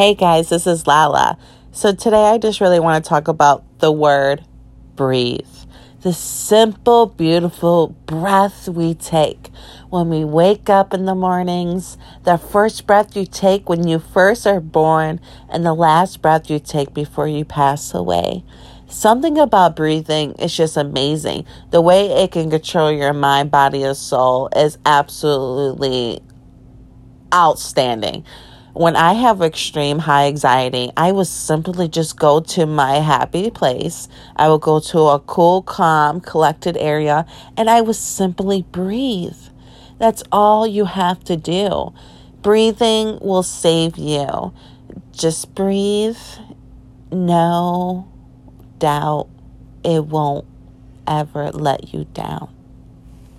Hey guys, this is Lala. So today I just really want to talk about the word breathe. The simple, beautiful breath we take when we wake up in the mornings, the first breath you take when you first are born, and the last breath you take before you pass away. Something about breathing is just amazing. The way it can control your mind, body, and soul is absolutely outstanding. When I have extreme high anxiety, I will simply just go to my happy place. I will go to a cool, calm, collected area and I will simply breathe. That's all you have to do. Breathing will save you. Just breathe. No doubt it won't ever let you down.